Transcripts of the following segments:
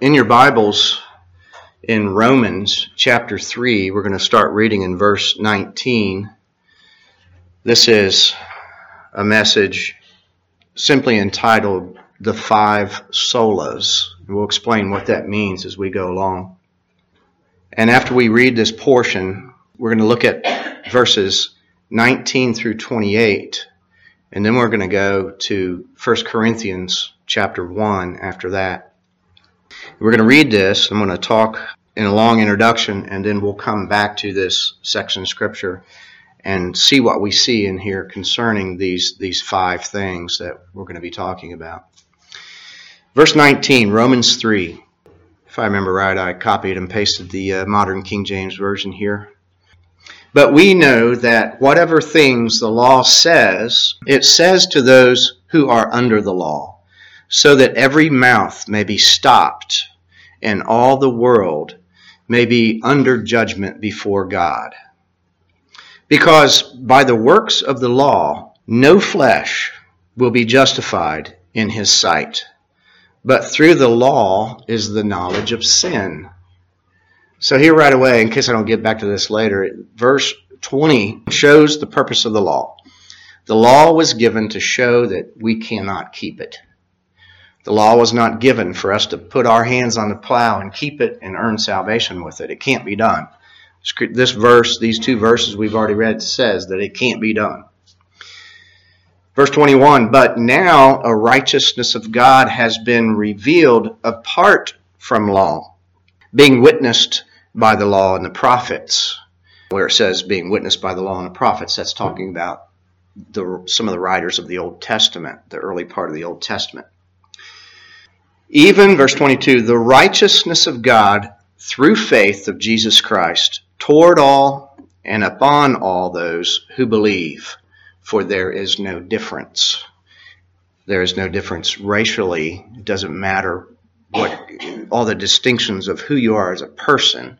in your Bibles, in Romans chapter 3, we're going to start reading in verse 19. This is a message simply entitled The Five Solas. We'll explain what that means as we go along. And after we read this portion, we're going to look at verses 19 through 28, and then we're going to go to 1 Corinthians chapter 1 after that. We're going to read this. I'm going to talk in a long introduction, and then we'll come back to this section of Scripture and see what we see in here concerning these, these five things that we're going to be talking about. Verse 19, Romans 3. If I remember right, I copied and pasted the uh, modern King James Version here. But we know that whatever things the law says, it says to those who are under the law so that every mouth may be stopped and all the world may be under judgment before God. Because by the works of the law, no flesh will be justified in his sight, but through the law is the knowledge of sin. So, here right away, in case I don't get back to this later, verse 20 shows the purpose of the law. The law was given to show that we cannot keep it. The law was not given for us to put our hands on the plow and keep it and earn salvation with it. It can't be done. This verse, these two verses we've already read, says that it can't be done. Verse 21 But now a righteousness of God has been revealed apart from law, being witnessed by the law and the prophets. Where it says being witnessed by the law and the prophets, that's talking about the, some of the writers of the Old Testament, the early part of the Old Testament. Even, verse 22, the righteousness of God through faith of Jesus Christ toward all and upon all those who believe, for there is no difference. There is no difference racially. It doesn't matter what all the distinctions of who you are as a person,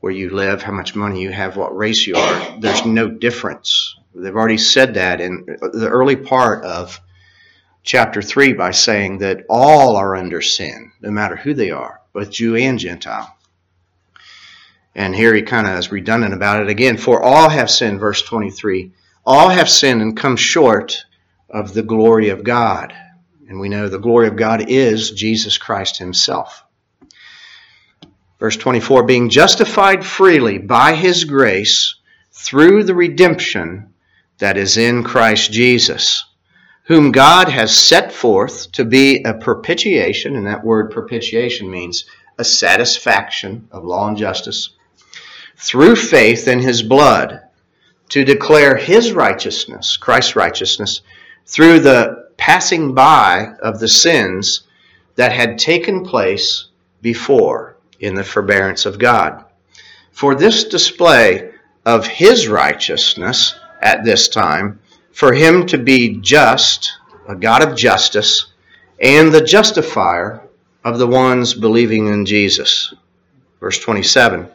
where you live, how much money you have, what race you are. There's no difference. They've already said that in the early part of chapter 3 by saying that all are under sin, no matter who they are, both Jew and Gentile. And here he kind of is redundant about it again. For all have sinned, verse 23. All have sinned and come short of the glory of God. And we know the glory of God is Jesus Christ himself. Verse 24 Being justified freely by his grace through the redemption that is in Christ Jesus whom God has set forth to be a propitiation, and that word propitiation means a satisfaction of law and justice, through faith in his blood, to declare his righteousness, Christ's righteousness, through the passing by of the sins that had taken place before in the forbearance of God. For this display of his righteousness at this time, for him to be just, a God of justice, and the justifier of the ones believing in Jesus. Verse 27.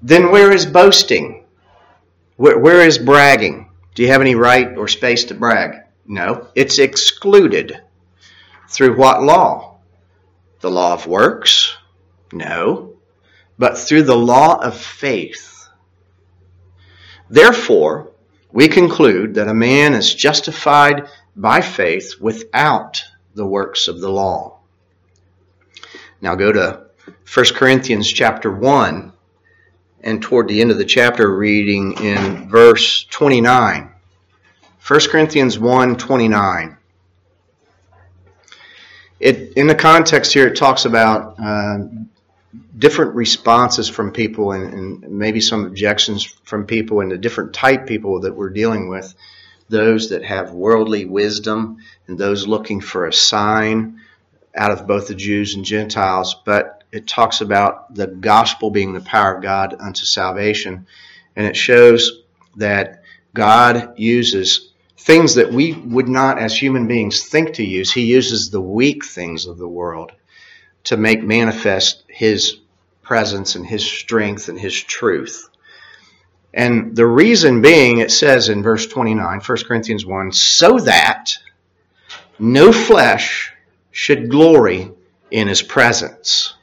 Then where is boasting? where, where is bragging? Do you have any right or space to brag? No, it's excluded. Through what law? The law of works? No, but through the law of faith. Therefore, we conclude that a man is justified by faith without the works of the law. Now go to 1 Corinthians chapter 1 and toward the end of the chapter reading in verse 29. 1 Corinthians 1 29. It, in the context here, it talks about uh, different responses from people and, and, maybe some objections from people and the different type people that we're dealing with those that have worldly wisdom and those looking for a sign out of both the Jews and Gentiles. But it talks about the gospel being the power of God unto salvation. And it shows that God uses things that we would not as human beings think to use. He uses the weak things of the world to make manifest his presence and his strength and his truth. And the reason being, it says in verse 29, 1 Corinthians 1, so that no flesh should glory in his presence.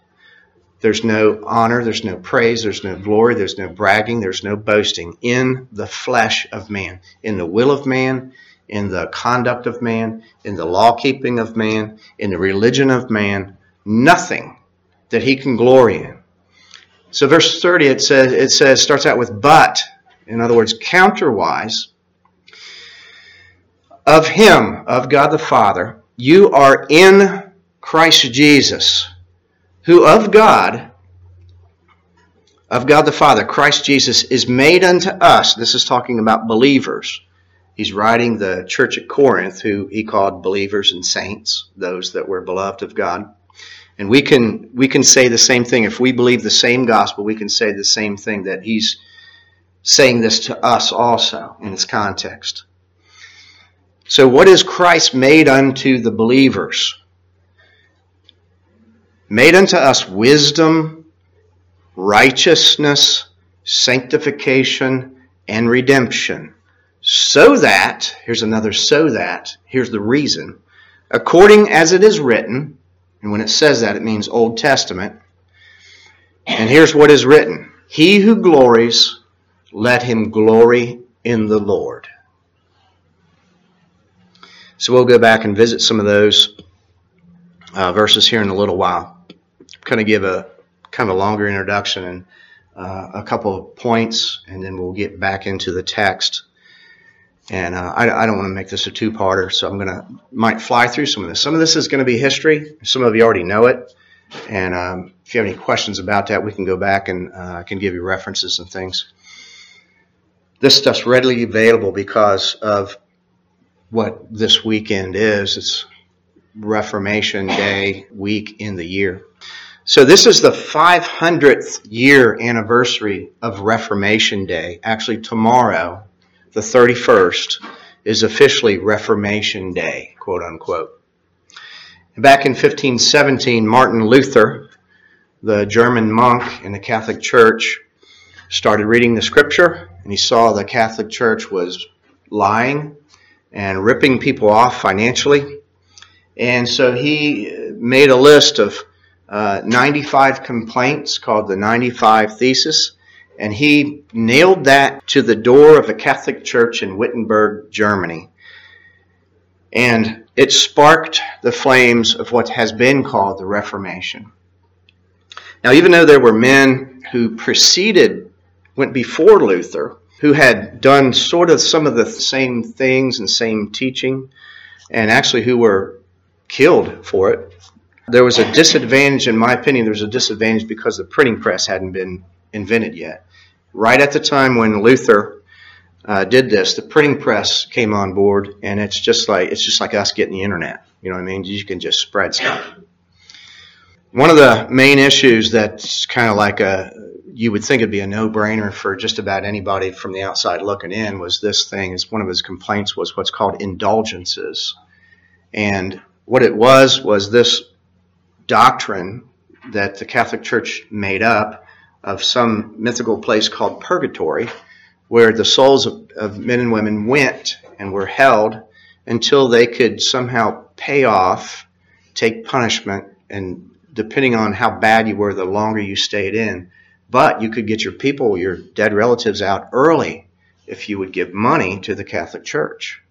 There's no honor, there's no praise, there's no glory, there's no bragging, there's no boasting in the flesh of man, in the will of man, in the conduct of man, in the law keeping of man, in the religion of man, nothing that he can glory in. So verse 30 it says it says starts out with but, in other words, counterwise of him, of God the Father, you are in Christ Jesus, who of God, of God the Father, Christ Jesus, is made unto us. This is talking about believers. He's writing the church at Corinth, who he called believers and saints, those that were beloved of God. And we can we can say the same thing if we believe the same gospel. We can say the same thing that he's saying this to us also in this context. So, what is Christ made unto the believers? Made unto us wisdom, righteousness, sanctification, and redemption. So that, here's another so that, here's the reason, according as it is written, and when it says that, it means Old Testament. And here's what is written He who glories, let him glory in the Lord. So we'll go back and visit some of those uh, verses here in a little while. Kind of give a kind of a longer introduction and uh, a couple of points, and then we'll get back into the text. And uh, I, I, don't want to make this a two-parter, so I'm gonna might fly through some of this. Some of this is going to be history. Some of you already know it, and um, if you have any questions about that, we can go back and uh, I can give you references and things. This stuff's readily available because of what this weekend is. It's Reformation Day week in the year. So this is the 500th year anniversary of Reformation Day. Actually, tomorrow, the 31st, is officially Reformation Day, quote unquote. Back in 1517, Martin Luther, the German monk in the Catholic Church, started reading the scripture and he saw the Catholic Church was lying and ripping people off financially. And so he made a list of uh, 95 complaints called the 95 Thesis, and he nailed that to the door of a Catholic church in Wittenberg, Germany. And it sparked the flames of what has been called the Reformation. Now, even though there were men who preceded, went before Luther, who had done sort of some of the same things and same teaching, and actually who were killed for it. There was a disadvantage, in my opinion, there was a disadvantage because the printing press hadn't been invented yet. Right at the time when Luther uh, did this, the printing press came on board, and it's just like it's just like us getting the internet. You know what I mean? You can just spread stuff. One of the main issues that's kind of like a you would think it'd be a no-brainer for just about anybody from the outside looking in was this thing is one of his complaints was what's called indulgences and what it was was this doctrine that the catholic church made up of some mythical place called purgatory where the souls of, of men and women went and were held until they could somehow pay off take punishment and depending on how bad you were the longer you stayed in but you could get your people, your dead relatives out early if you would give money to the Catholic Church.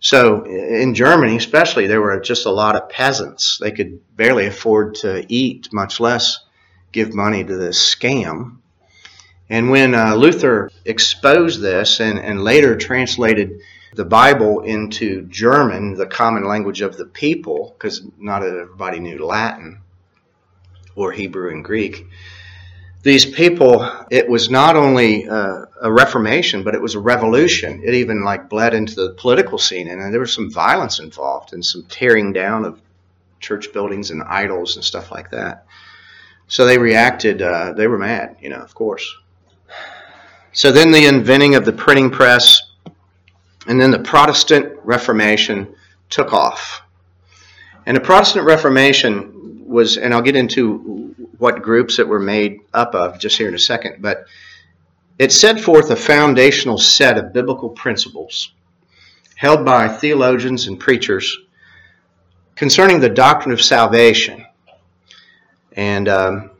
So in Germany, especially, there were just a lot of peasants. They could barely afford to eat, much less give money to this scam. And when uh, Luther exposed this and, and later translated the Bible into German, the common language of the people, because not everybody knew Latin or Hebrew and Greek, these people, it was not only uh, a reformation, but it was a revolution. It even like bled into the political scene, and there was some violence involved and some tearing down of church buildings and idols and stuff like that. So they reacted. Uh, they were mad, you know, of course. So then the inventing of the printing press, and then the Protestant Reformation took off. And the Protestant Reformation was, and I'll get into what groups it were made up of just here in a second, but it set forth a foundational set of biblical principles held by theologians and preachers concerning the doctrine of salvation. And um,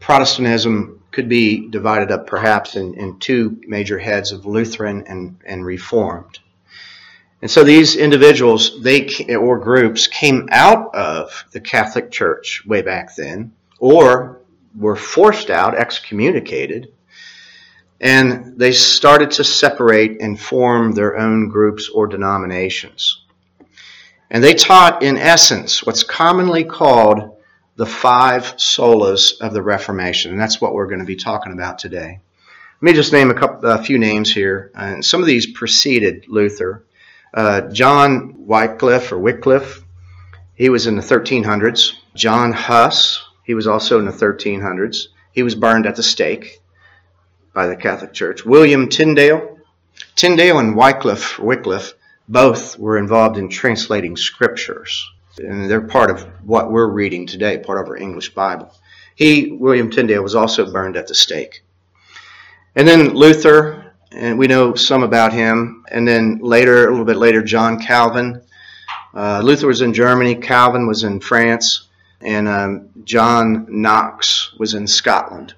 Protestantism could be divided up perhaps in, in two major heads of Lutheran and, and Reformed. And so these individuals, they or groups, came out of the Catholic Church way back then, or were forced out, excommunicated, and they started to separate and form their own groups or denominations. And they taught, in essence, what's commonly called the five solas of the Reformation, and that's what we're going to be talking about today. Let me just name a couple, a few names here. And some of these preceded Luther. Uh, John Wycliffe or Wycliffe, he was in the 1300s. John Huss, he was also in the 1300s. He was burned at the stake by the Catholic Church. William Tyndale, Tyndale and Wycliffe, Wycliffe, both were involved in translating scriptures and they're part of what we're reading today, part of our English Bible. He, William Tyndale, was also burned at the stake. And then Luther, and we know some about him. And then later, a little bit later, John Calvin. Uh, Luther was in Germany, Calvin was in France, and um, John Knox was in Scotland.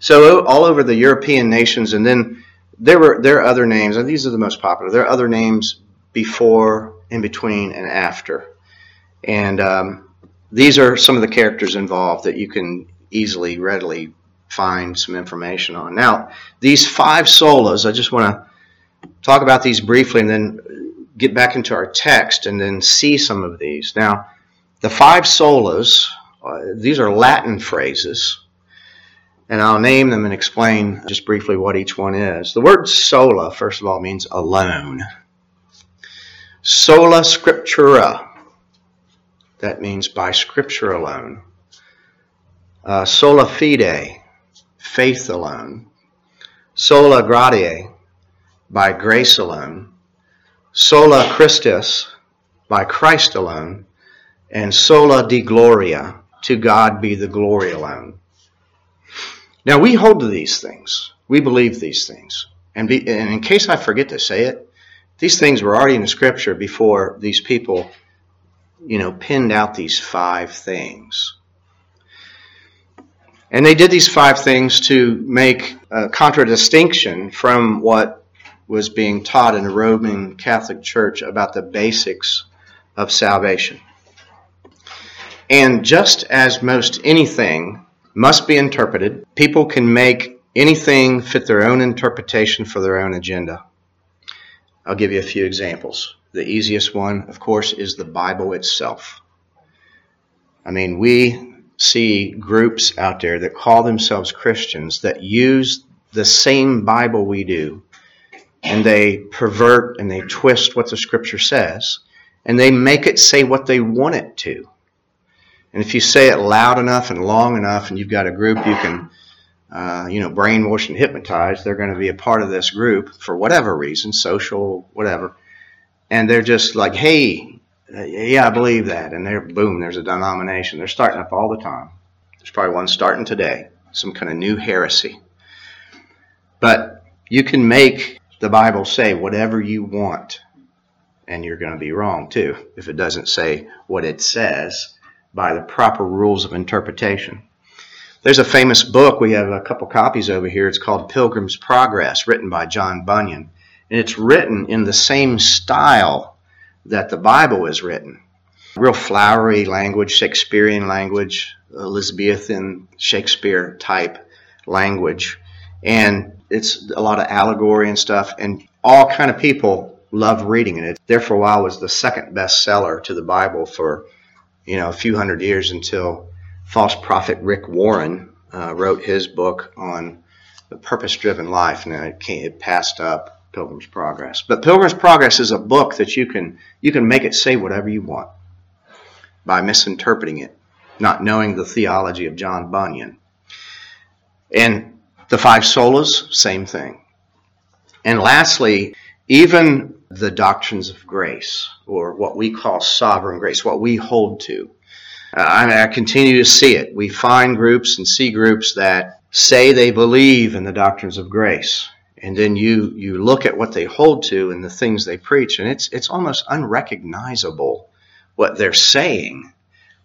So all over the European nations, and then there were there are other names, and these are the most popular. There are other names before in between, and after. And um, these are some of the characters involved that you can easily, readily find some information on. Now, these five solas, I just want to talk about these briefly and then get back into our text and then see some of these. Now, the five solas, uh, these are Latin phrases, and I'll name them and explain just briefly what each one is. The word sola, first of all, means alone. Sola Scriptura. That means by Scripture alone. Uh, sola fide, faith alone. Sola gratia, by grace alone. Sola Christus, by Christ alone. And sola de gloria, to God be the glory alone. Now we hold to these things. We believe these things. And, be, and in case I forget to say it, these things were already in the scripture before these people, you know, pinned out these five things. And they did these five things to make a contradistinction from what was being taught in the Roman Catholic Church about the basics of salvation. And just as most anything must be interpreted, people can make anything fit their own interpretation for their own agenda. I'll give you a few examples. The easiest one, of course, is the Bible itself. I mean, we see groups out there that call themselves Christians that use the same Bible we do, and they pervert and they twist what the Scripture says, and they make it say what they want it to. And if you say it loud enough and long enough, and you've got a group you can uh, you know, brainwashed and hypnotized. They're going to be a part of this group for whatever reason, social, whatever. And they're just like, hey, yeah, I believe that. And they're, boom, there's a denomination. They're starting up all the time. There's probably one starting today, some kind of new heresy. But you can make the Bible say whatever you want, and you're going to be wrong too if it doesn't say what it says by the proper rules of interpretation. There's a famous book, we have a couple copies over here. It's called Pilgrim's Progress, written by John Bunyan. And it's written in the same style that the Bible is written. Real flowery language, Shakespearean language, Elizabethan Shakespeare type language. And it's a lot of allegory and stuff. And all kind of people love reading it. There for a while was the second bestseller to the Bible for, you know, a few hundred years until false prophet Rick Warren uh, wrote his book on the purpose-driven life, and it, came, it passed up Pilgrim's Progress. But Pilgrim's Progress is a book that you can you can make it say whatever you want by misinterpreting it, not knowing the theology of John Bunyan. And the five solas, same thing. And lastly, even the doctrines of grace, or what we call sovereign grace, what we hold to, I, I continue to see it. We find groups and see groups that say they believe in the doctrines of grace, and then you you look at what they hold to and the things they preach, and it's it's almost unrecognizable what they're saying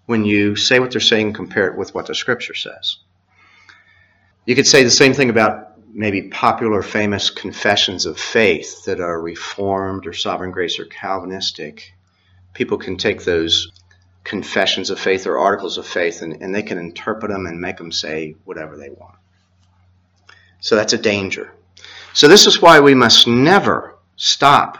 when you say what they're saying compare it with what the Scripture says. You could say the same thing about maybe popular, famous confessions of faith that are Reformed or Sovereign Grace or Calvinistic. People can take those confessions of faith or articles of faith and, and they can interpret them and make them say whatever they want. So that's a danger. So this is why we must never stop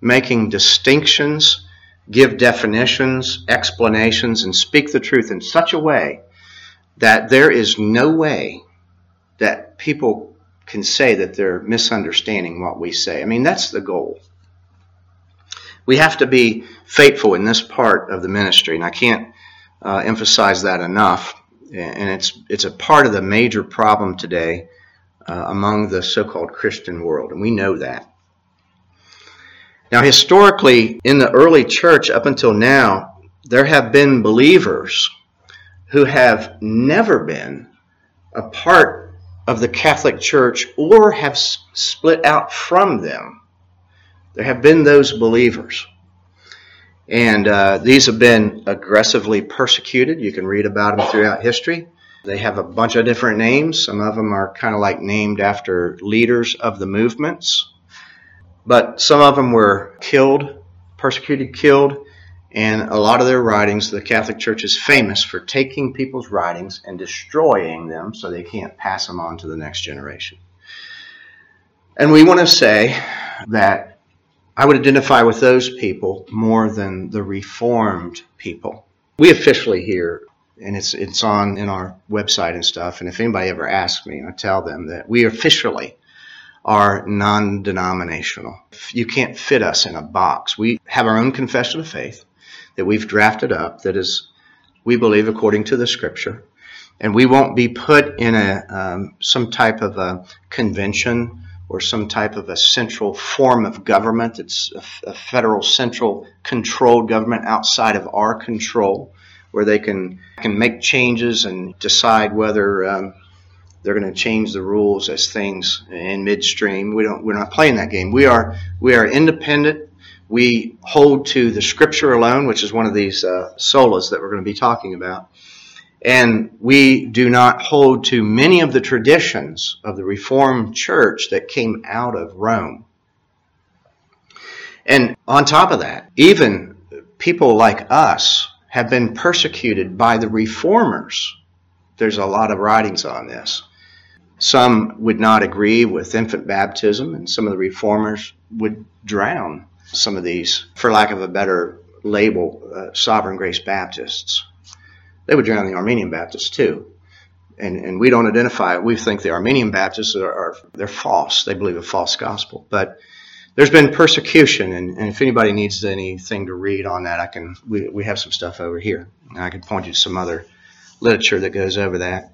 making distinctions, give definitions, explanations, and speak the truth in such a way that there is no way that people can say that they're misunderstanding what we say. I mean, that's the goal. We have to be faithful in this part of the ministry, and I can't uh, emphasize that enough. And it's it's a part of the major problem today uh, among the so-called Christian world, and we know that. Now, historically, in the early church up until now, there have been believers who have never been a part of the Catholic Church or have split out from them. There have been those believers. And uh, these have been aggressively persecuted. You can read about them throughout history. They have a bunch of different names. Some of them are kind of like named after leaders of the movements. But some of them were killed, persecuted, killed, and a lot of their writings, the Catholic Church is famous for taking people's writings and destroying them so they can't pass them on to the next generation. And we want to say that I would identify with those people more than the Reformed people. We officially here and it's it's on in our website and stuff. And if anybody ever asks me, I tell them that we officially are non-denominational. You can't fit us in a box. We have our own confession of faith that we've drafted up that is, we believe, according to the Scripture, and we won't be put in a um, some type of a convention or some type of a central form of government. It's a, federal central controlled government outside of our control where they can can make changes and decide whether um, they're going to change the rules as things in midstream. We don't. We're not playing that game. We are we are independent. We hold to the Scripture alone, which is one of these uh, solas that we're going to be talking about. And we do not hold to many of the traditions of the Reformed Church that came out of Rome. And on top of that, even people like us have been persecuted by the reformers. There's a lot of writings on this. Some would not agree with infant baptism, and some of the reformers would drown some of these, for lack of a better label, uh, sovereign grace Baptists. They would drown the Arminian Baptists too. And, and we don't identify it. We think the Arminian Baptists are, are they're false. They believe a false gospel. But there's been persecution, and, and, if anybody needs anything to read on that, I can. We, we have some stuff over here. And I can point you to some other literature that goes over that.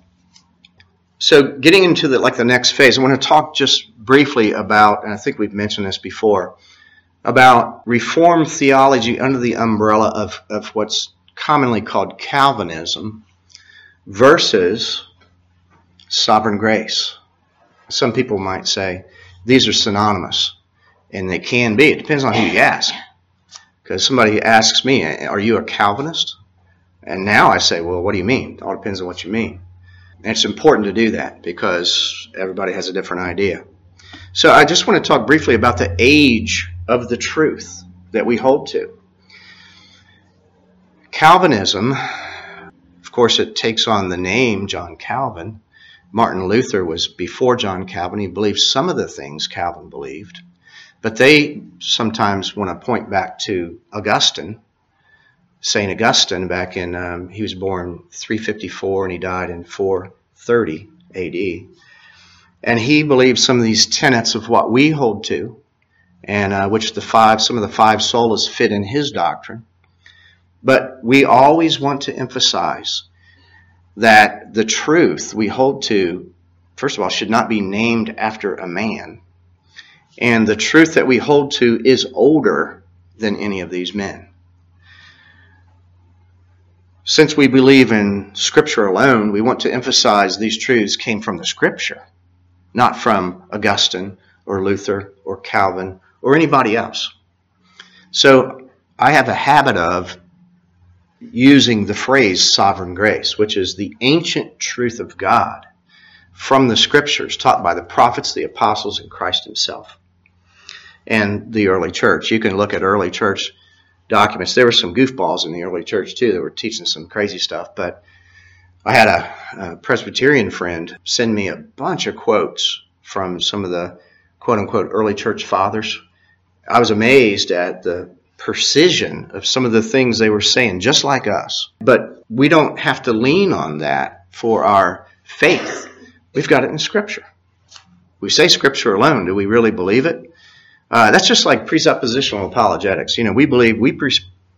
So, getting into the like the next phase, I want to talk just briefly about, and I think we've mentioned this before, about Reformed theology under the umbrella of, of what's commonly called Calvinism versus sovereign grace. Some people might say these are synonymous and they can be. It depends on who you ask. Because somebody asks me, Are you a Calvinist? And now I say, Well, what do you mean? It all depends on what you mean. And it's important to do that because everybody has a different idea. So I just want to talk briefly about the age of the truth that we hold to. Calvinism, of course, it takes on the name John Calvin. Martin Luther was before John Calvin. He believed some of the things Calvin believed. But they sometimes want to point back to Augustine, St. Augustine, back in, um, he was born 354 and he died in 430 AD. And he believed some of these tenets of what we hold to, and uh, which the five, some of the five solas fit in his doctrine. But we always want to emphasize that the truth we hold to, first of all, should not be named after a man, and the truth that we hold to is older than any of these men. Since we believe in Scripture alone, we want to emphasize these truths came from the Scripture, not from Augustine or Luther or Calvin or anybody else. So I have a habit of using the phrase sovereign grace, which is the ancient truth of God from the scriptures taught by the prophets, the apostles, and Christ himself. And the early church. You can look at early church documents. There were some goofballs in the early church too that were teaching some crazy stuff, but I had a, a Presbyterian friend send me a bunch of quotes from some of the quote unquote early church fathers. I was amazed at the precision of some of the things they were saying, just like us. But we don't have to lean on that for our faith. We've got it in Scripture. We say Scripture alone. Do we really believe it? Uh, that's just like presuppositional apologetics. You know, we believe, we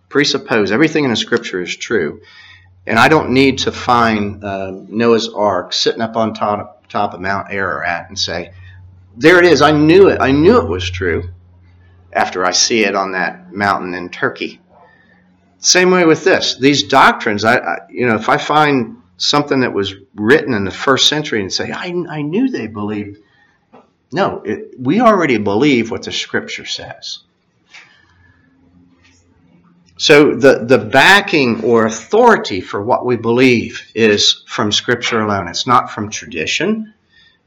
presuppose everything in the Scripture is true. And I don't need to find uh, Noah's Ark sitting up on top, top of Mount Ararat and say, there it is. I knew it. I knew it was true after I see it on that mountain in Turkey. Same way with this. These doctrines, I, I you know, if I find something that was written in the first century and say, I, I knew they believed. No, it, we already believe what the scripture says. So the, the backing or authority for what we believe is from scripture alone. It's not from tradition.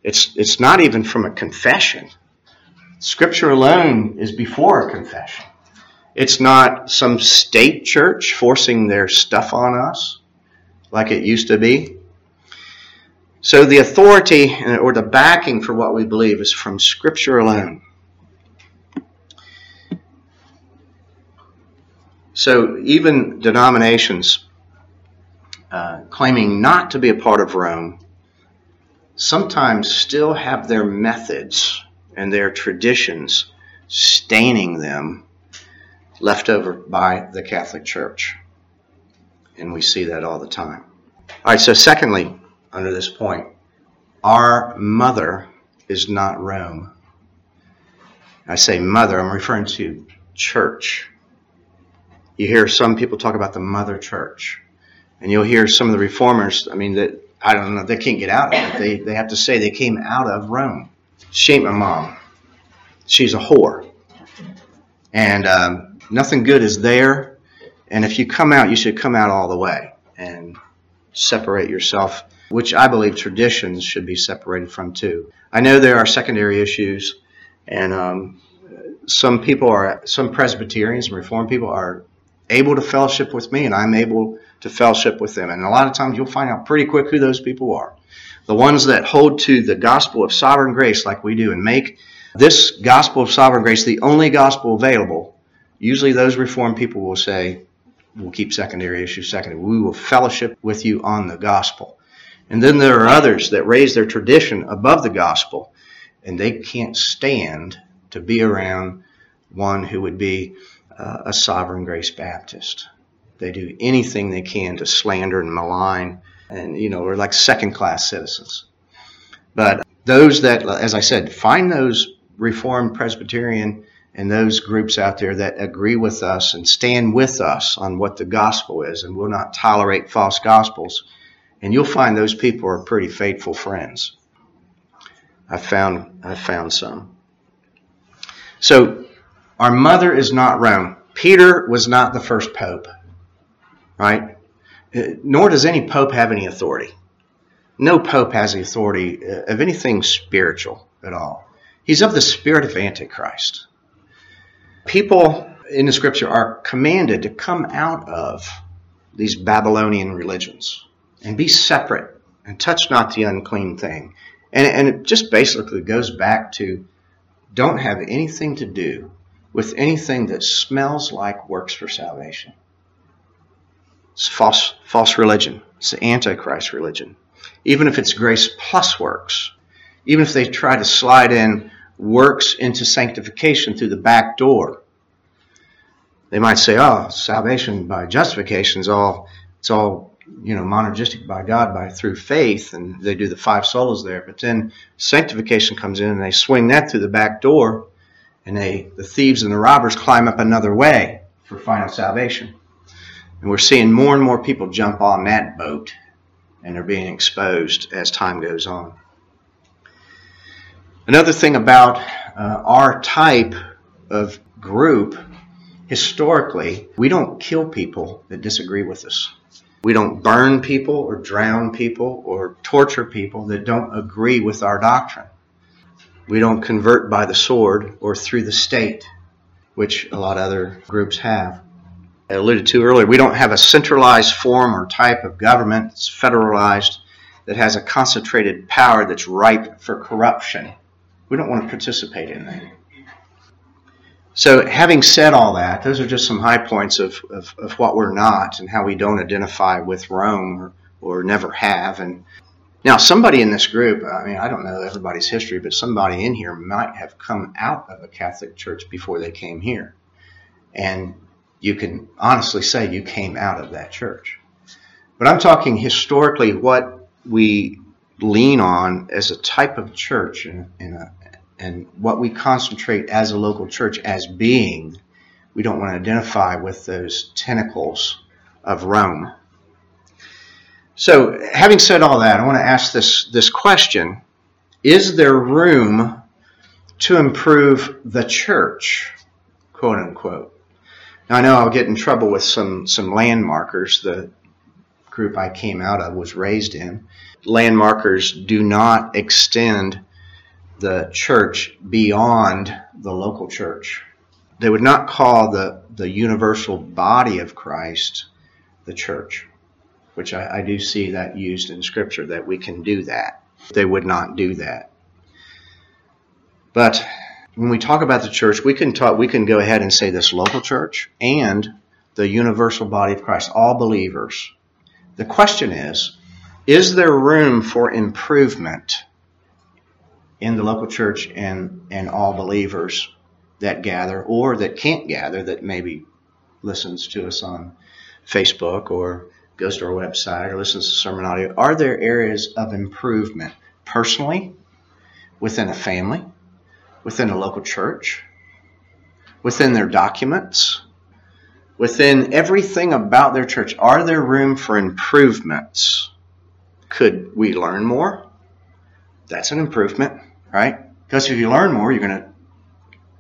It's, it's not even from a confession. Scripture alone is before a confession. It's not some state church forcing their stuff on us like it used to be. So the authority or the backing for what we believe is from Scripture alone. So even denominations uh, claiming not to be a part of Rome sometimes still have their methods and their traditions staining them left over by the Catholic Church. And we see that all the time. All right, so secondly, under this point, our mother is not Rome. I say mother, I'm referring to church. You hear some people talk about the mother church. And you'll hear some of the reformers, I mean, that I don't know, they can't get out of it. They, they have to say they came out of Rome. She ain't my mom. She's a whore. And um, nothing good is there. And if you come out, you should come out all the way and separate yourself, which I believe traditions should be separated from too. I know there are secondary issues, and um, some people are, some Presbyterians and Reformed people are able to fellowship with me, and I'm able to fellowship with them. And a lot of times you'll find out pretty quick who those people are the ones that hold to the gospel of sovereign grace like we do and make this gospel of sovereign grace the only gospel available, usually those reformed people will say, we'll keep secondary issues secondary. We will fellowship with you on the gospel. And then there are others that raise their tradition above the gospel, and they can't stand to be around one who would be uh, a sovereign grace Baptist. They do anything they can to slander and malign and you know we're like second class citizens. But those that, as I said, find those Reformed Presbyterian and those groups out there that agree with us and stand with us on what the gospel is and will not tolerate false gospels. And you'll find those people are pretty faithful friends. I found I found some. So our mother is not Rome. Peter was not the first pope. Right? Nor does any pope have any authority. No pope has the authority uh, of anything spiritual at all. He's of the spirit of Antichrist. People in the scripture are commanded to come out of these Babylonian religions and be separate and touch not the unclean thing. And, and it just basically goes back to don't have anything to do with anything that smells like works for salvation. It's false, false religion. It's the Antichrist religion. Even if it's grace plus works, even if they try to slide in works into sanctification through the back door, they might say, "Oh, salvation by justification is all it's all you know monergistic by God by through faith," and they do the five solas there. But then sanctification comes in, and they swing that through the back door, and they the thieves and the robbers climb up another way for final salvation. And we're seeing more and more people jump on that boat and they're being exposed as time goes on. Another thing about uh, our type of group historically, we don't kill people that disagree with us. We don't burn people or drown people or torture people that don't agree with our doctrine. We don't convert by the sword or through the state, which a lot of other groups have. I alluded to earlier, we don't have a centralized form or type of government that's federalized that has a concentrated power that's ripe for corruption. We don't want to participate in that. So, having said all that, those are just some high points of, of, of what we're not and how we don't identify with Rome or, or never have. And now, somebody in this group, I mean, I don't know everybody's history, but somebody in here might have come out of a Catholic church before they came here. And you can honestly say you came out of that church. But I'm talking historically what we lean on as a type of church in a, uh, and what we concentrate as a local church as being, we don't want to identify with those tentacles of Rome. So, having said all that, I want to ask this, this question Is there room to improve the church? Quote unquote. Now, I know I'll get in trouble with some, some landmarkers. The group I came out of was raised in. Landmarkers do not extend the church beyond the local church. They would not call the, the universal body of Christ the church, which I, I do see that used in Scripture, that we can do that. They would not do that. But when we talk about the church, we can talk we can go ahead and say this local church and the universal body of Christ, all believers. The question is, is there room for improvement in the local church and, and all believers that gather or that can't gather that maybe listens to us on Facebook or goes to our website or listens to sermon audio? Are there areas of improvement personally, within a family, within a local church, within their documents, within everything about their church? Are there room for improvements? Could we learn more? That's an improvement right? Because if you learn more, you're going to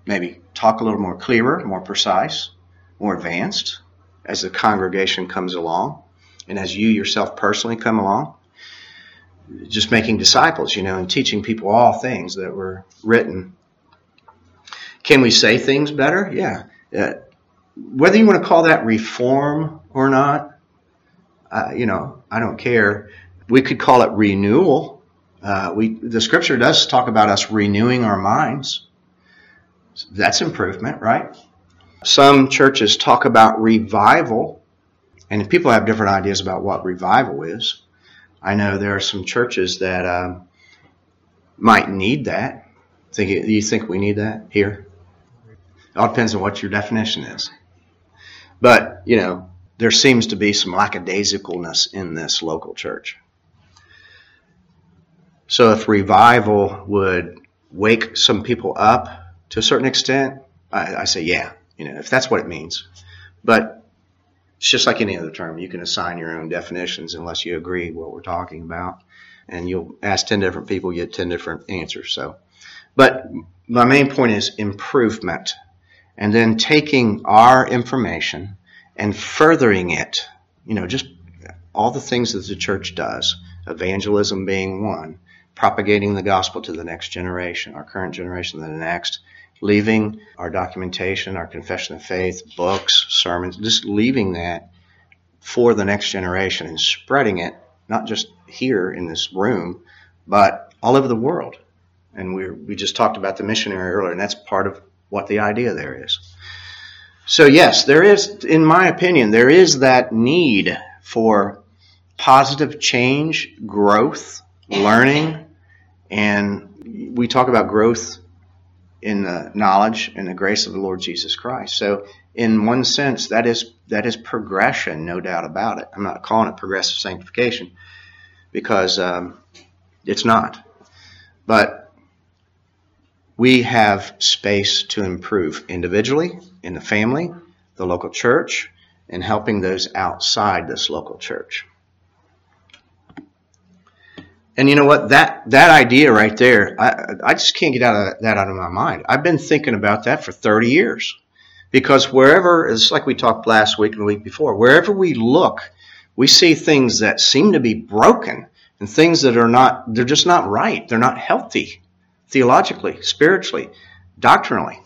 maybe talk a little more clearer, more precise, more advanced as the congregation comes along and as you yourself personally come along. Just making disciples, you know, and teaching people all things that were written. Can we say things better? Yeah. Uh, whether you want to call that reform or not, uh, you know, I don't care. We could call it renewal uh, we the scripture does talk about us renewing our minds. That's improvement, right? Some churches talk about revival, and people have different ideas about what revival is. I know there are some churches that um, might need that. Think you think we need that here? It all depends on what your definition is. But you know, there seems to be some lackadaisicalness in this local church. So if revival would wake some people up to a certain extent, I, I say yeah, you know, if that's what it means. But it's just like any other term. You can assign your own definitions unless you agree what we're talking about. And you'll ask 10 different people, you get 10 different answers. So, but my main point is improvement. And then taking our information and furthering it, you know, just all the things that the church does, evangelism being one, propagating the gospel to the next generation, our current generation, the next, leaving our documentation, our confession of faith, books, sermons, just leaving that for the next generation and spreading it, not just here in this room, but all over the world. And we we just talked about the missionary earlier, and that's part of what the idea there is. So yes, there is, in my opinion, there is that need for positive change, growth, learning, and we talk about growth in the knowledge and the grace of the Lord Jesus Christ. So, in one sense, that is that is progression, no doubt about it. I'm not calling it progressive sanctification because um, it's not. But we have space to improve individually, in the family, the local church, and helping those outside this local church. And you know what? That that idea right there, I I just can't get out of that out of my mind. I've been thinking about that for 30 years. Because wherever, it's like we talked last week and the week before, wherever we look, we see things that seem to be broken and things that are not, they're just not right. They're not healthy theologically, spiritually, doctrinally.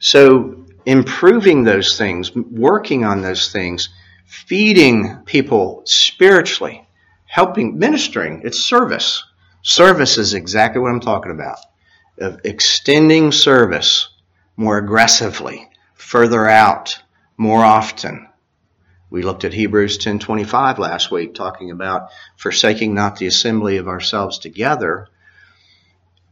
So improving those things, working on those things, feeding people spiritually, helping, ministering, it's service. Service is exactly what I'm talking about. Of extending service more aggressively, further out, more often. We looked at Hebrews 10:25 last week talking about forsaking not the assembly of ourselves together.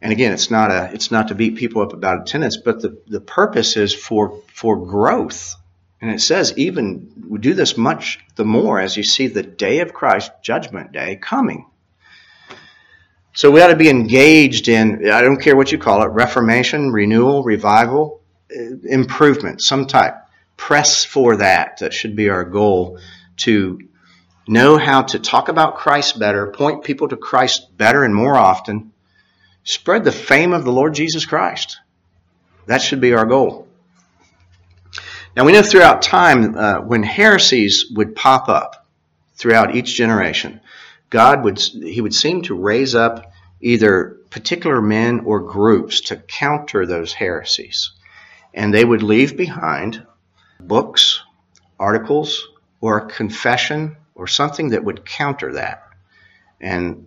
And again, it's not a it's not to beat people up about attendance, but the, the purpose is for for growth. And it says even we do this much the more as you see the day of Christ, judgment day, coming. So we ought to be engaged in, I don't care what you call it, reformation, renewal, revival, uh, improvement, some type. Press for that. That should be our goal to know how to talk about Christ better, point people to Christ better and more often, spread the fame of the Lord Jesus Christ. That should be our goal. Now we know throughout time uh, when heresies would pop up throughout each generation, God would he would seem to raise up either particular men or groups to counter those heresies. And they would leave behind books, articles, or a confession or something that would counter that. And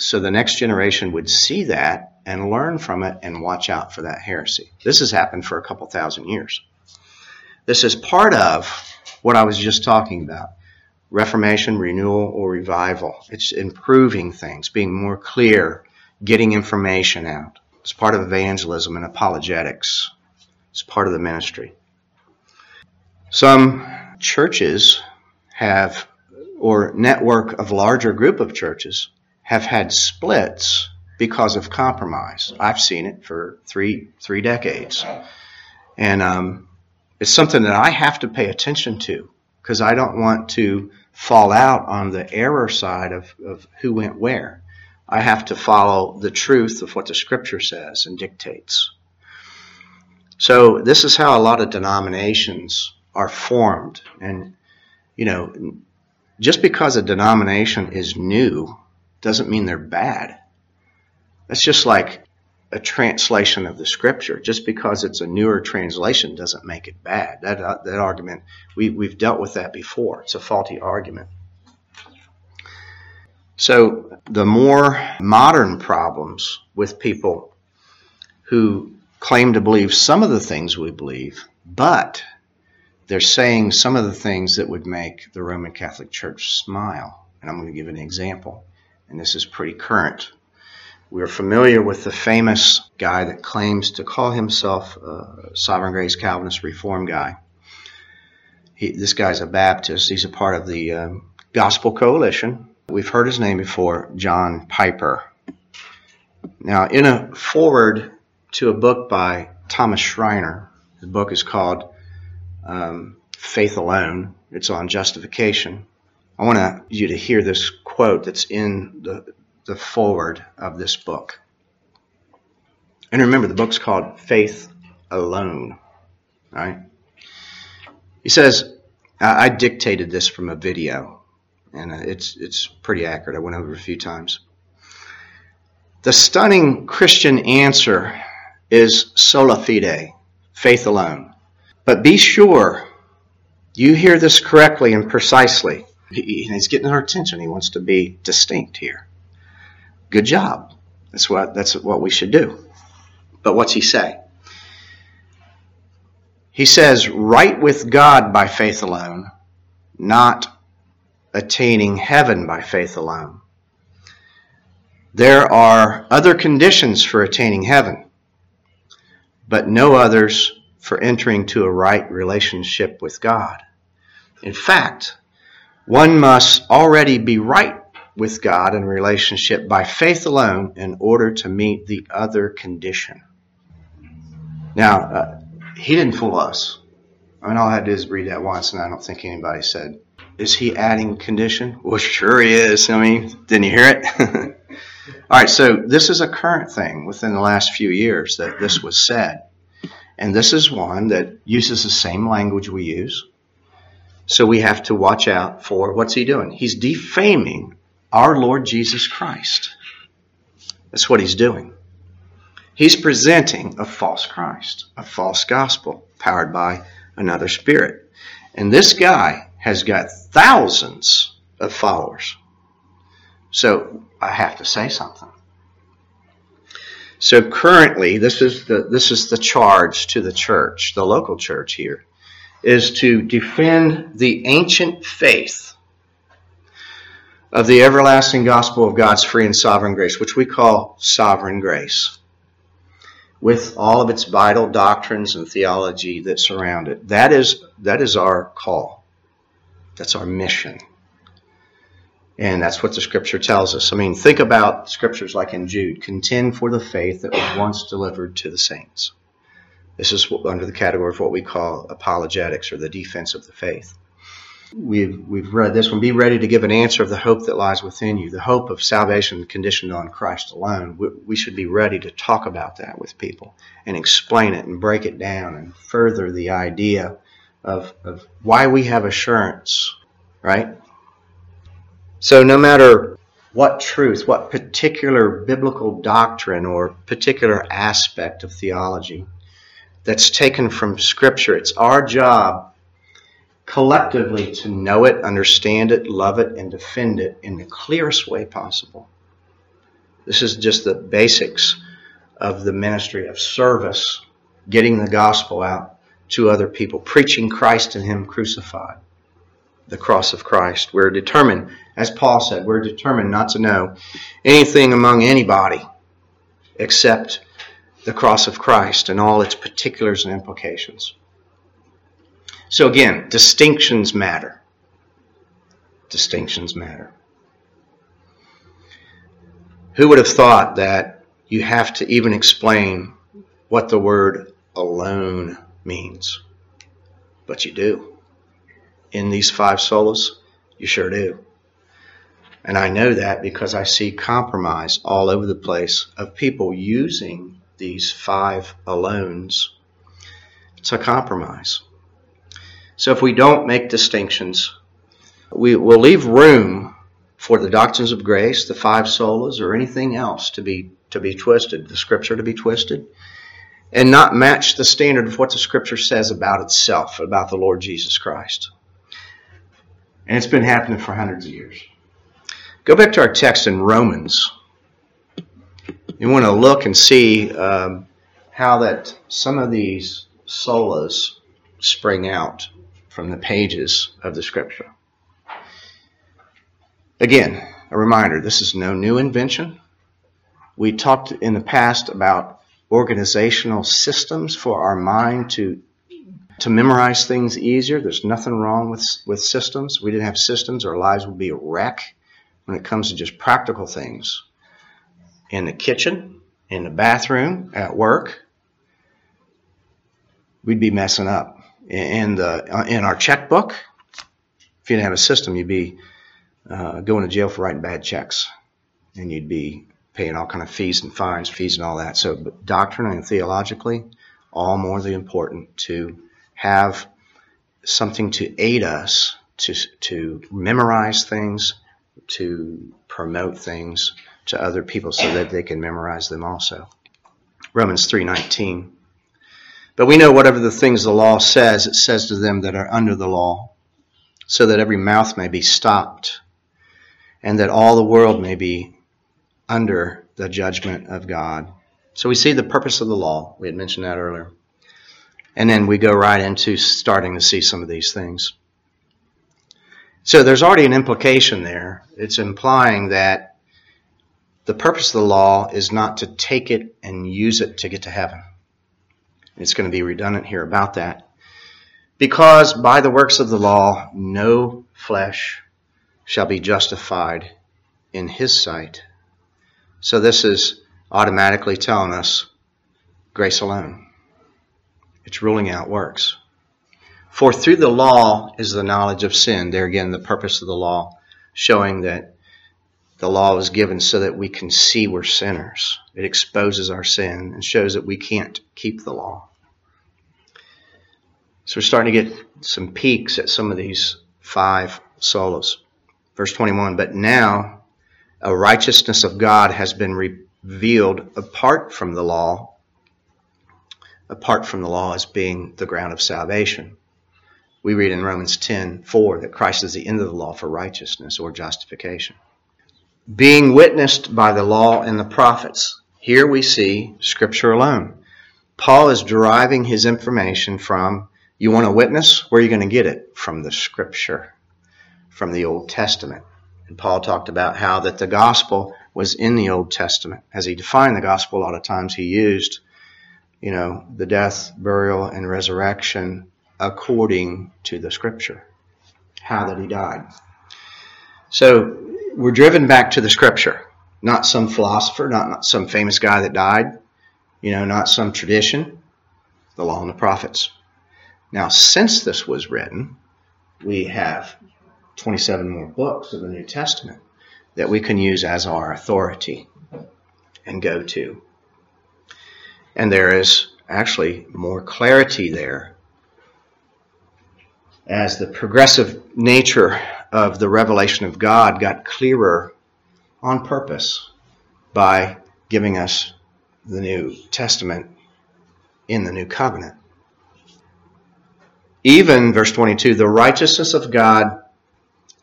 so the next generation would see that and learn from it and watch out for that heresy. This has happened for a couple thousand years. This is part of what I was just talking about reformation, renewal, or revival. It's improving things, being more clear, getting information out. It's part of evangelism and apologetics. It's part of the ministry. Some churches have, or network of larger group of churches, have had splits because of compromise. I've seen it for three three decades, and um, it's something that I have to pay attention to because I don't want to fall out on the error side of, of who went where. I have to follow the truth of what the scripture says and dictates. So this is how a lot of denominations are formed. And, you know, just because a denomination is new doesn't mean they're bad. That's just like a translation of the scripture. Just because it's a newer translation doesn't make it bad. That, uh, that argument, we, we've dealt with that before. It's a faulty argument. So the more modern problems with people who claim to believe some of the things we believe, but they're saying some of the things that would make the Roman Catholic Church smile. And I'm going to give an example. And this is pretty current. We're familiar with the famous guy that claims to call himself a Sovereign Grace Calvinist Reform guy. He, this guy's a Baptist. He's a part of the um, Gospel Coalition. We've heard his name before, John Piper. Now, in a foreword to a book by Thomas Schreiner, the book is called um, Faith Alone. It's on justification. I want you to hear this quote that's in the the foreword of this book. And remember, the book's called Faith Alone. Right? He says, I, dictated this from a video, and uh, it's, it's pretty accurate. I went over a few times. The stunning Christian answer is sola fide, faith alone. But be sure you hear this correctly and precisely. He, he's getting our attention. He wants to be distinct here. Good job. That's what, that's what we should do. But what's he say? He says, right with God by faith alone, not attaining heaven by faith alone. There are other conditions for attaining heaven, but no others for entering to a right relationship with God. In fact, one must already be right with God in relationship by faith alone in order to meet the other condition. Now, uh, he didn't fool us. I mean, all I had to do is read that once, and I don't think anybody said, Is he adding condition? Well, sure he is. I mean, didn't you hear it? all right, so this is a current thing within the last few years that this was said. And this is one that uses the same language we use. So we have to watch out for what's he doing? He's defaming our Lord Jesus Christ. That's what he's doing. He's presenting a false Christ, a false gospel powered by another spirit. And this guy has got thousands of followers. So I have to say something. So currently, this is the this is the charge to the church, the local church here, is to defend the ancient faith of the everlasting gospel of God's free and sovereign grace, which we call sovereign grace, with all of its vital doctrines and theology that surround it. That is that is our call. That's our mission. And that's what the scripture tells us. I mean, think about scriptures like in Jude contend for the faith that was once delivered to the saints. This is under the category of what we call apologetics or the defense of the faith. We've, we've read this one. Be ready to give an answer of the hope that lies within you, the hope of salvation conditioned on Christ alone. We, we should be ready to talk about that with people and explain it and break it down and further the idea of, of why we have assurance, right? So no matter what truth, what particular biblical doctrine or particular aspect of theology that's taken from Scripture, it's our job collectively to know it, understand it, love it, and defend it in the clearest way possible. This is just the basics of the ministry of service, getting the gospel out to other people, preaching Christ and Him crucified the cross of Christ. We're determined, as Paul said, we're determined not to know anything among anybody except the cross of Christ and all its particulars and implications. So again, distinctions matter. Distinctions matter. Who would have thought that you have to even explain what the word alone means? But you do in these five solas? You sure do. And I know that because I see compromise all over the place of people using these five alones to compromise. So if we don't make distinctions, we will leave room for the doctrines of grace, the five solas, or anything else to be to be twisted, the scripture to be twisted, and not match the standard of what the scripture says about itself, about the Lord Jesus Christ. And it's been happening for hundreds of years. Go back to our text in Romans. You want to look and see um, how that some of these solas spring out from the pages of the scripture. Again, a reminder this is no new invention. We talked in the past about organizational systems for our mind to to memorize things easier. There's nothing wrong with, with systems. We didn't have systems, our lives would be a wreck when it comes to just practical things. In the kitchen, in the bathroom, at work, we'd be messing up. In, the, in our checkbook, if you didn't have a system, you'd be uh, going to jail for writing bad checks. And you'd be paying all kind of fees and fines, fees and all that. So doctrinally and theologically, all more the important to have something to aid us to, to memorize things, to promote things to other people so that they can memorize them also. Romans 3:19. But we know whatever the things the law says, it says to them that are under the law, so that every mouth may be stopped, and that all the world may be under the judgment of God. So we see the purpose of the law. We had mentioned that earlier. And then we go right into starting to see some of these things. So there's already an implication there. It's implying that the purpose of the law is not to take it and use it to get to heaven. It's going to be redundant here about that. Because by the works of the law, no flesh shall be justified in his sight. So this is automatically telling us grace alone. It's ruling out works. For through the law is the knowledge of sin. There again, the purpose of the law, showing that the law was given so that we can see we're sinners. It exposes our sin and shows that we can't keep the law. So we're starting to get some peeks at some of these five solas. Verse 21 But now a righteousness of God has been revealed apart from the law, apart from the law as being the ground of salvation. We read in Romans 10 4 that Christ is the end of the law for righteousness or justification. Being witnessed by the law and the prophets. Here we see Scripture alone. Paul is deriving his information from you want a witness? Where are you going to get it? From the Scripture, from the Old Testament. And Paul talked about how that the gospel was in the Old Testament. As he defined the gospel, a lot of times he used, you know, the death, burial, and resurrection according to the Scripture. How that he died. So we're driven back to the Scripture, not some philosopher, not, not some famous guy that died, you know, not some tradition, the law and the prophets. Now, since this was written, we have 27 more books of the New Testament that we can use as our authority and go to. And there is actually more clarity there as the progressive nature of the revelation of God got clearer on purpose by giving us the New Testament in the New Covenant even, verse 22, the righteousness of God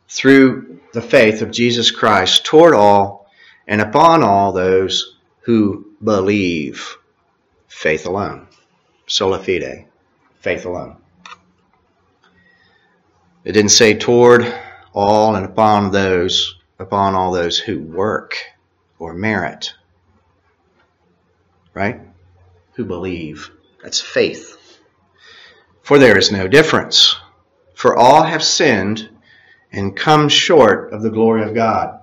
through the faith of Jesus Christ toward all and upon all those who believe. Faith alone. Sola fide. Faith alone. It didn't say toward all and upon those, upon all those who work or merit. Right? Who believe. That's faith. For there is no difference. For all have sinned and come short of the glory of God.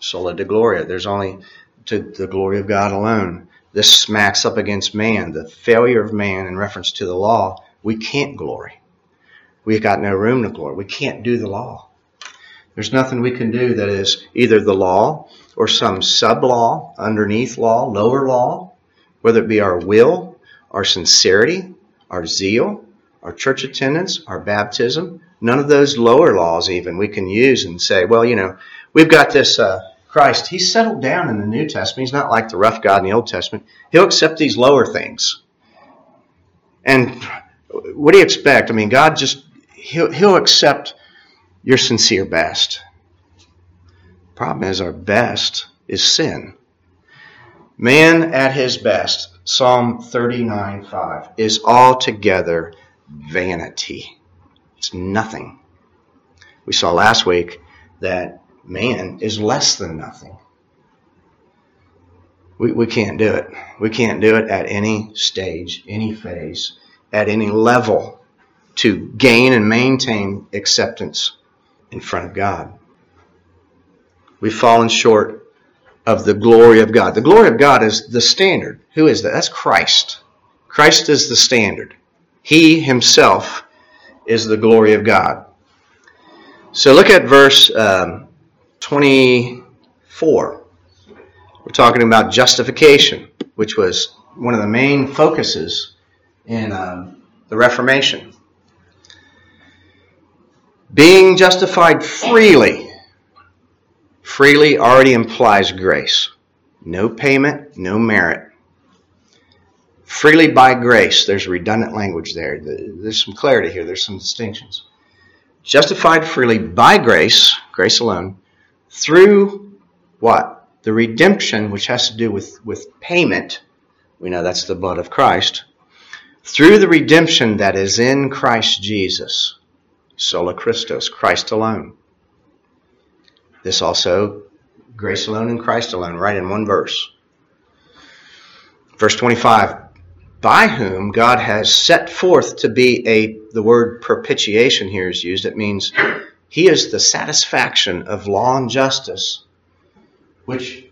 Soli Deo gloria. There's only to the glory of God alone. This smacks up against man, the failure of man in reference to the law. We can't glory. We've got no room to glory. We can't do the law. There's nothing we can do that is either the law or some sub law, underneath law, lower law, whether it be our will, our sincerity, our zeal, our church attendance, our baptism, none of those lower laws even we can use and say, well, you know, we've got this uh, Christ. He's settled down in the New Testament. He's not like the rough God in the Old Testament. He'll accept these lower things. And what do you expect? I mean, God just, he'll, he'll accept your sincere best. Problem is, our best is sin. Man at his best, Psalm 39 5, is altogether vanity. It's nothing. We saw last week that man is less than nothing. We, we can't do it. We can't do it at any stage, any phase, at any level to gain and maintain acceptance in front of God. We've fallen short of the glory of God. The glory of God is the standard. Who is that? That's Christ. Christ is the standard. He himself is the glory of God. So look at verse um, 24. We're talking about justification, which was one of the main focuses in um, the Reformation. Being justified freely. Freely already implies grace. No payment, no merit freely by grace. There's redundant language there. There's some clarity here. There's some distinctions. Justified freely by grace, grace alone, through what? The redemption, which has to do with, with payment. We know that's the blood of Christ. Through the redemption that is in Christ Jesus. Sola Christus, Christ alone. This also, grace alone and Christ alone, right in one verse. Verse 25 by whom God has set forth to be a, the word propitiation here is used. It means he is the satisfaction of law and justice, which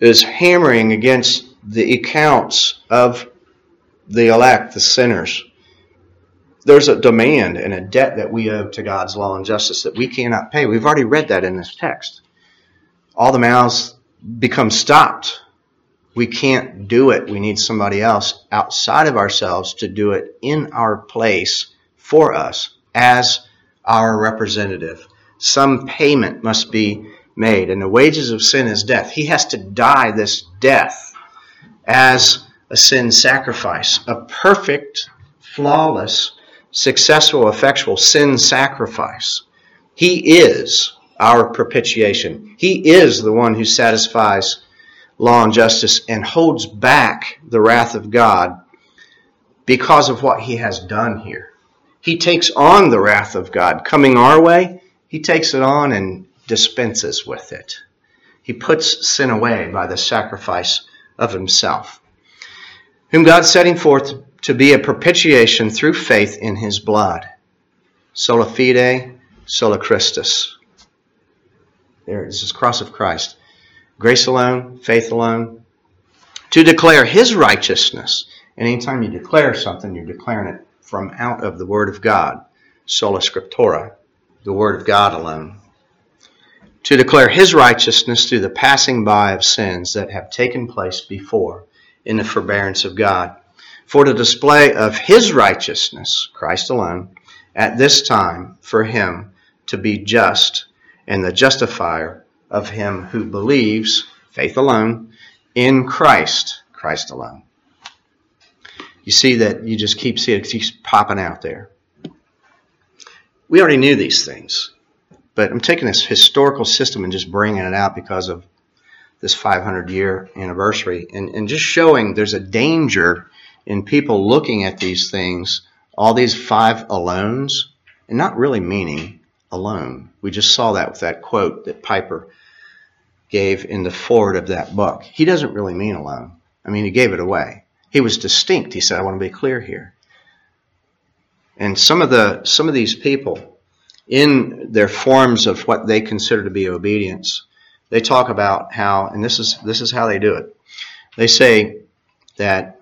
is hammering against the accounts of the elect, the sinners. There's a demand and a debt that we owe to God's law and justice that we cannot pay. We've already read that in this text. All the mouths become stopped we can't do it. We need somebody else outside of ourselves to do it in our place for us as our representative. Some payment must be made, and the wages of sin is death. He has to die this death as a sin sacrifice, a perfect, flawless, successful, effectual sin sacrifice. He is our propitiation. He is the one who satisfies law and justice and holds back the wrath of God because of what he has done here. He takes on the wrath of God coming our way. He takes it on and dispenses with it. He puts sin away by the sacrifice of himself, whom God setting forth to be a propitiation through faith in his blood. Sola fide, sola Christus. There, this cross of Christ. Grace alone, faith alone. To declare his righteousness. And anytime you declare something, you're declaring it from out of the Word of God. Sola Scriptura, the Word of God alone. To declare his righteousness through the passing by of sins that have taken place before in the forbearance of God. For the display of his righteousness, Christ alone, at this time for him to be just and the justifier of him who believes, faith alone, in Christ, Christ alone. You see that you just keep seeing it keeps popping out there. We already knew these things, but I'm taking this historical system and just bringing it out because of this 500 year anniversary and, and just showing there's a danger in people looking at these things, all these five alones, and not really meaning alone. We just saw that with that quote that Piper gave in the foreword of that book. He doesn't really mean alone. I mean, he gave it away. He was distinct. He said, I want to be clear here. And some of the some of these people, in their forms of what they consider to be obedience, they talk about how, and this is this is how they do it. They say that,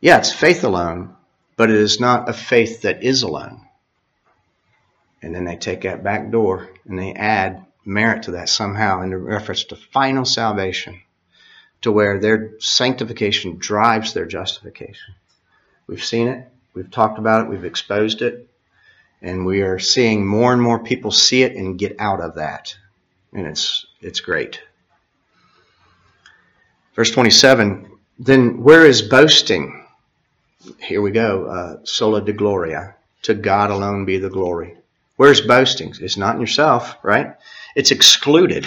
yeah, it's faith alone, but it is not a faith that is alone. And then they take that back door and they add merit to that somehow in reference to final salvation, to where their sanctification drives their justification. We've seen it, we've talked about it, we've exposed it, and we are seeing more and more people see it and get out of that. And it's it's great. Verse 27, then where is boasting? Here we go, uh, Soli Deo gloria. To God alone be the glory. Where's boasting? It's not in yourself, right? It's excluded.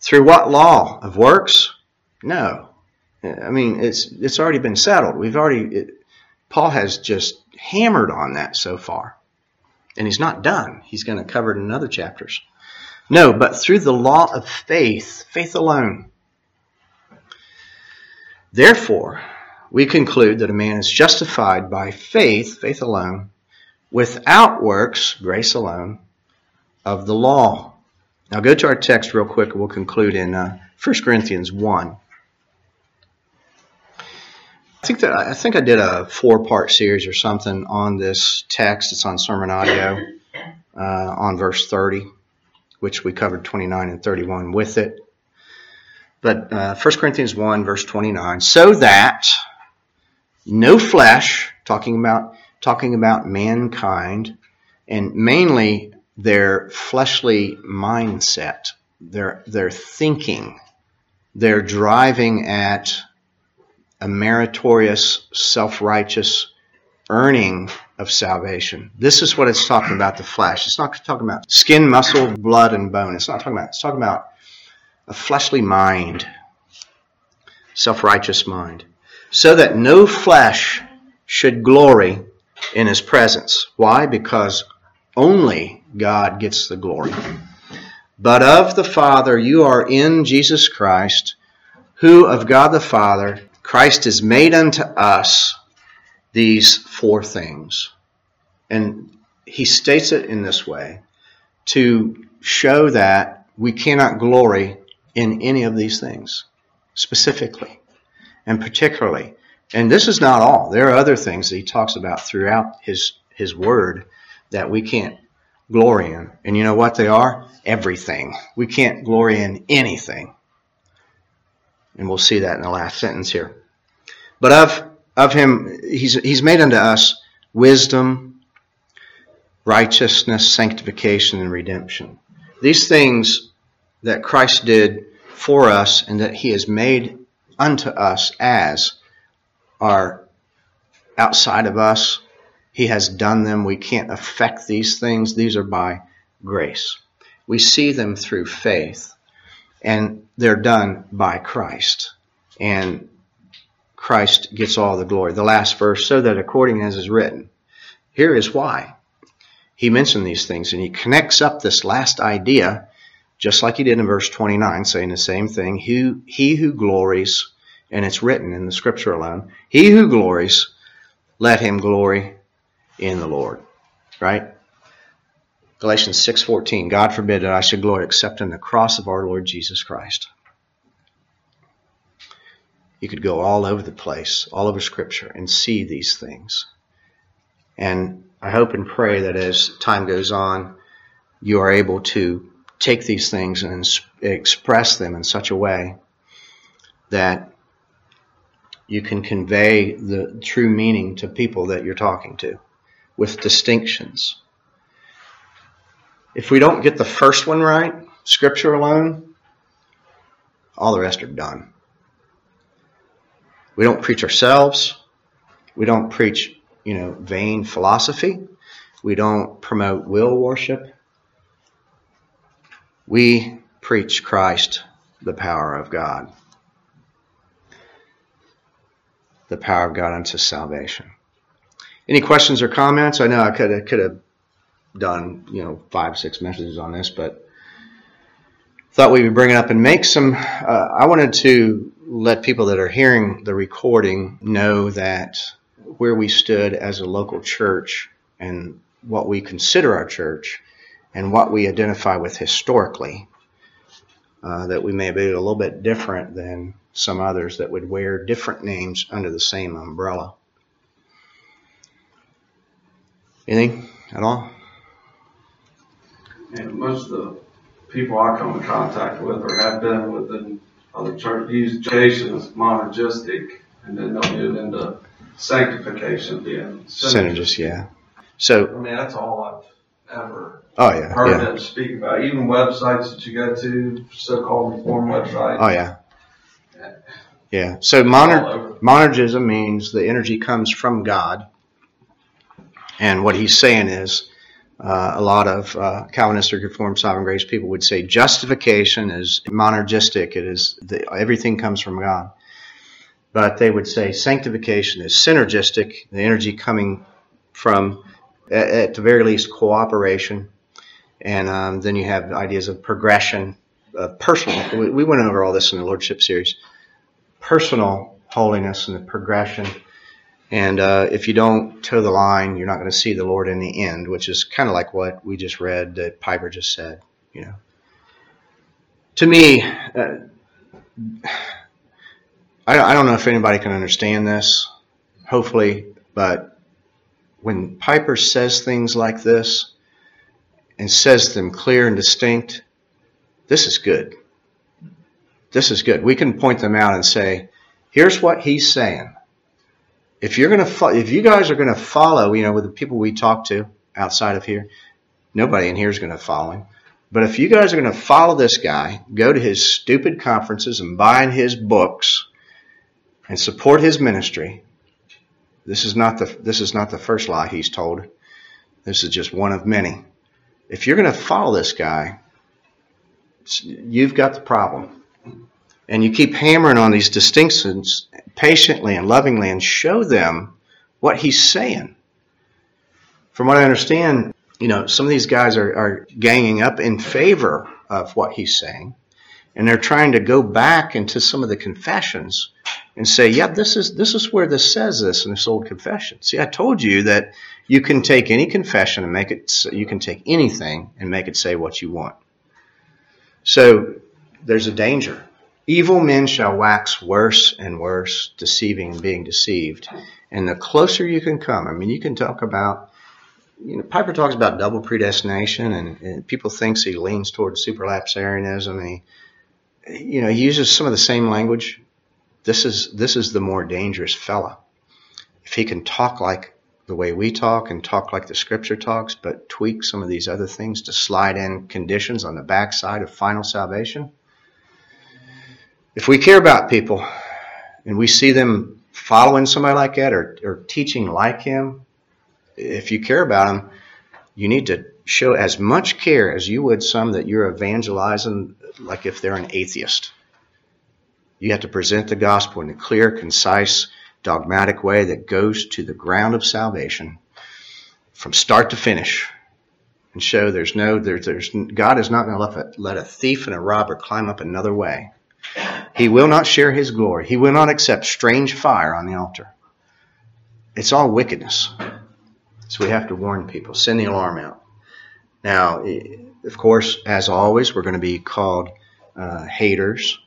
Through what law? Of works? No. I mean, it's it's already been settled. We've already it, Paul has just hammered on that so far. And he's not done. He's going to cover it in other chapters. No, but through the law of faith, faith alone. Therefore, we conclude that a man is justified by faith, faith alone, without works, grace alone, of the law. Now go to our text real quick. We'll conclude in uh, 1 Corinthians 1. I think that I think I did a four-part series or something on this text. It's on SermonAudio uh, on verse 30, which we covered 29 and 31 with it. But uh, 1 Corinthians 1, verse 29, so that no flesh, talking about talking about mankind and mainly their fleshly mindset, their, their thinking, their driving at a meritorious, self righteous earning of salvation. This is what it's talking about the flesh. It's not talking about skin, muscle, blood, and bone. It's not talking about, it's talking about a fleshly mind, self righteous mind. So that no flesh should glory in his presence. Why? Because only God gets the glory. But of the Father you are in Jesus Christ, who of God the Father, Christ is made unto us these four things. And he states it in this way to show that we cannot glory in any of these things specifically and particularly and this is not all. There are other things that he talks about throughout his, his word that we can't glory in. And you know what they are? Everything. We can't glory in anything. And we'll see that in the last sentence here. But of, of him, he's, he's made unto us wisdom righteousness, sanctification, and redemption. These things that Christ did for us and that he has made unto us as are outside of us. He has done them. We can't affect these things. These are by grace. We see them through faith, and they're done by Christ. And Christ gets all the glory. The last verse, so that according as is written. Here is why. He mentioned these things, and he connects up this last idea, just like he did in verse 29, saying the same thing. He, he who glories, and it's written in the scripture alone, he who glories, let him glory in the Lord. Right? Galatians 6:14 God forbid that I should glory except in the cross of our Lord Jesus Christ. You could go all over the place, all over scripture and see these things. And I hope and pray that as time goes on you are able to take these things and express them in such a way that you can convey the true meaning to people that you're talking to with distinctions if we don't get the first one right, Scripture alone, all the rest are done. We don't preach ourselves. We don't preach, you know, vain philosophy. We don't promote will worship. We preach Christ, the power of God. The power of God unto salvation. Any questions or comments? I know I could have, could have done, you know, five, six messages on this, but thought we would bring it up and make some. Uh, I wanted to let people that are hearing the recording know that where we stood as a local church and what we consider our church and what we identify with historically, uh, that we may be a little bit different than some others that would wear different names under the same umbrella. Anything at all? And most of the people I come in contact with or have been within other churches use education as monergistic, and then they'll move into sanctification being synergist. Yeah. So I mean, that's all I've ever oh yeah heard yeah. them speak about. Even websites that you go to, so-called reform websites. Oh yeah. Yeah. So moner, monergism means the energy comes from God, and what he's saying is uh, a lot of uh, Calvinistic Reformed Sovereign Grace people would say justification is monergistic. It is the, everything comes from God. But they would say sanctification is synergistic, the energy coming from, at, at the very least, cooperation. And um, then you have ideas of progression, uh, personal. We, we went over all this in the Lordship series. Personal holiness and the progression and uh, if you don't toe the line, you're not going to see the Lord in the end, which is kind of like what we just read that Piper just said. You know, to me, uh, I don't know if anybody can understand this. Hopefully, but when Piper says things like this and says them clear and distinct, this is good. This is good. We can point them out and say, here's what he's saying if you're gonna fo- if you guys are gonna follow, you know, with the people we talk to outside of here, nobody in here is gonna follow him. But if you guys are gonna follow this guy, go to his stupid conferences and buy his books and support his ministry. This is not the this is not the first lie he's told. This is just one of many. If you're going to follow this guy, you've got the problem and you keep hammering on these distinctions patiently and lovingly and show them what he's saying. From what I understand, you know, some of these guys are, are ganging up in favor of what he's saying, and they're trying to go back into some of the confessions and say, "Yeah, this is this is where this says this in this old confession." See, I told you that you can take any confession and make it. You can take anything and make it say what you want. So there's a danger Evil men shall wax worse and worse, deceiving and being deceived. And the closer you can come, I mean, you can talk about, you know, Piper talks about double predestination, and, and people thinks he leans towards superlapsarianism. He, you know, he uses some of the same language. This is this is the more dangerous fella. If he can talk like the way we talk and talk like the scripture talks, but tweak some of these other things to slide in conditions on the backside of final salvation. If we care about people and we see them following somebody like that or, or teaching like him, if you care about them, you need to show as much care as you would some that you're evangelizing, like if they're an atheist. You have to present the gospel in a clear, concise, dogmatic way that goes to the ground of salvation from start to finish and show there's no there's, there's God is not going to let a, let a thief and a robber climb up another way. He will not share his glory. He will not accept strange fire on the altar. It's all wickedness. So we have to warn people, send the alarm out. Now, of course, as always, we're going to be called uh, haters,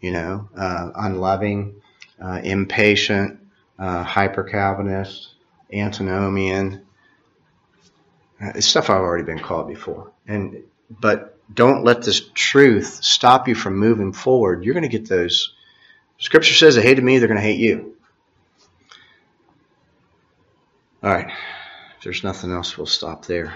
you know, uh, unloving, uh, impatient, uh, hyper Calvinist, antinomian. Uh, it's stuff I've already been called before. And but don't let this truth stop you from moving forward. You're going to get those. Scripture says they hated me, they're going to hate you. All right. If there's nothing else, we'll stop there.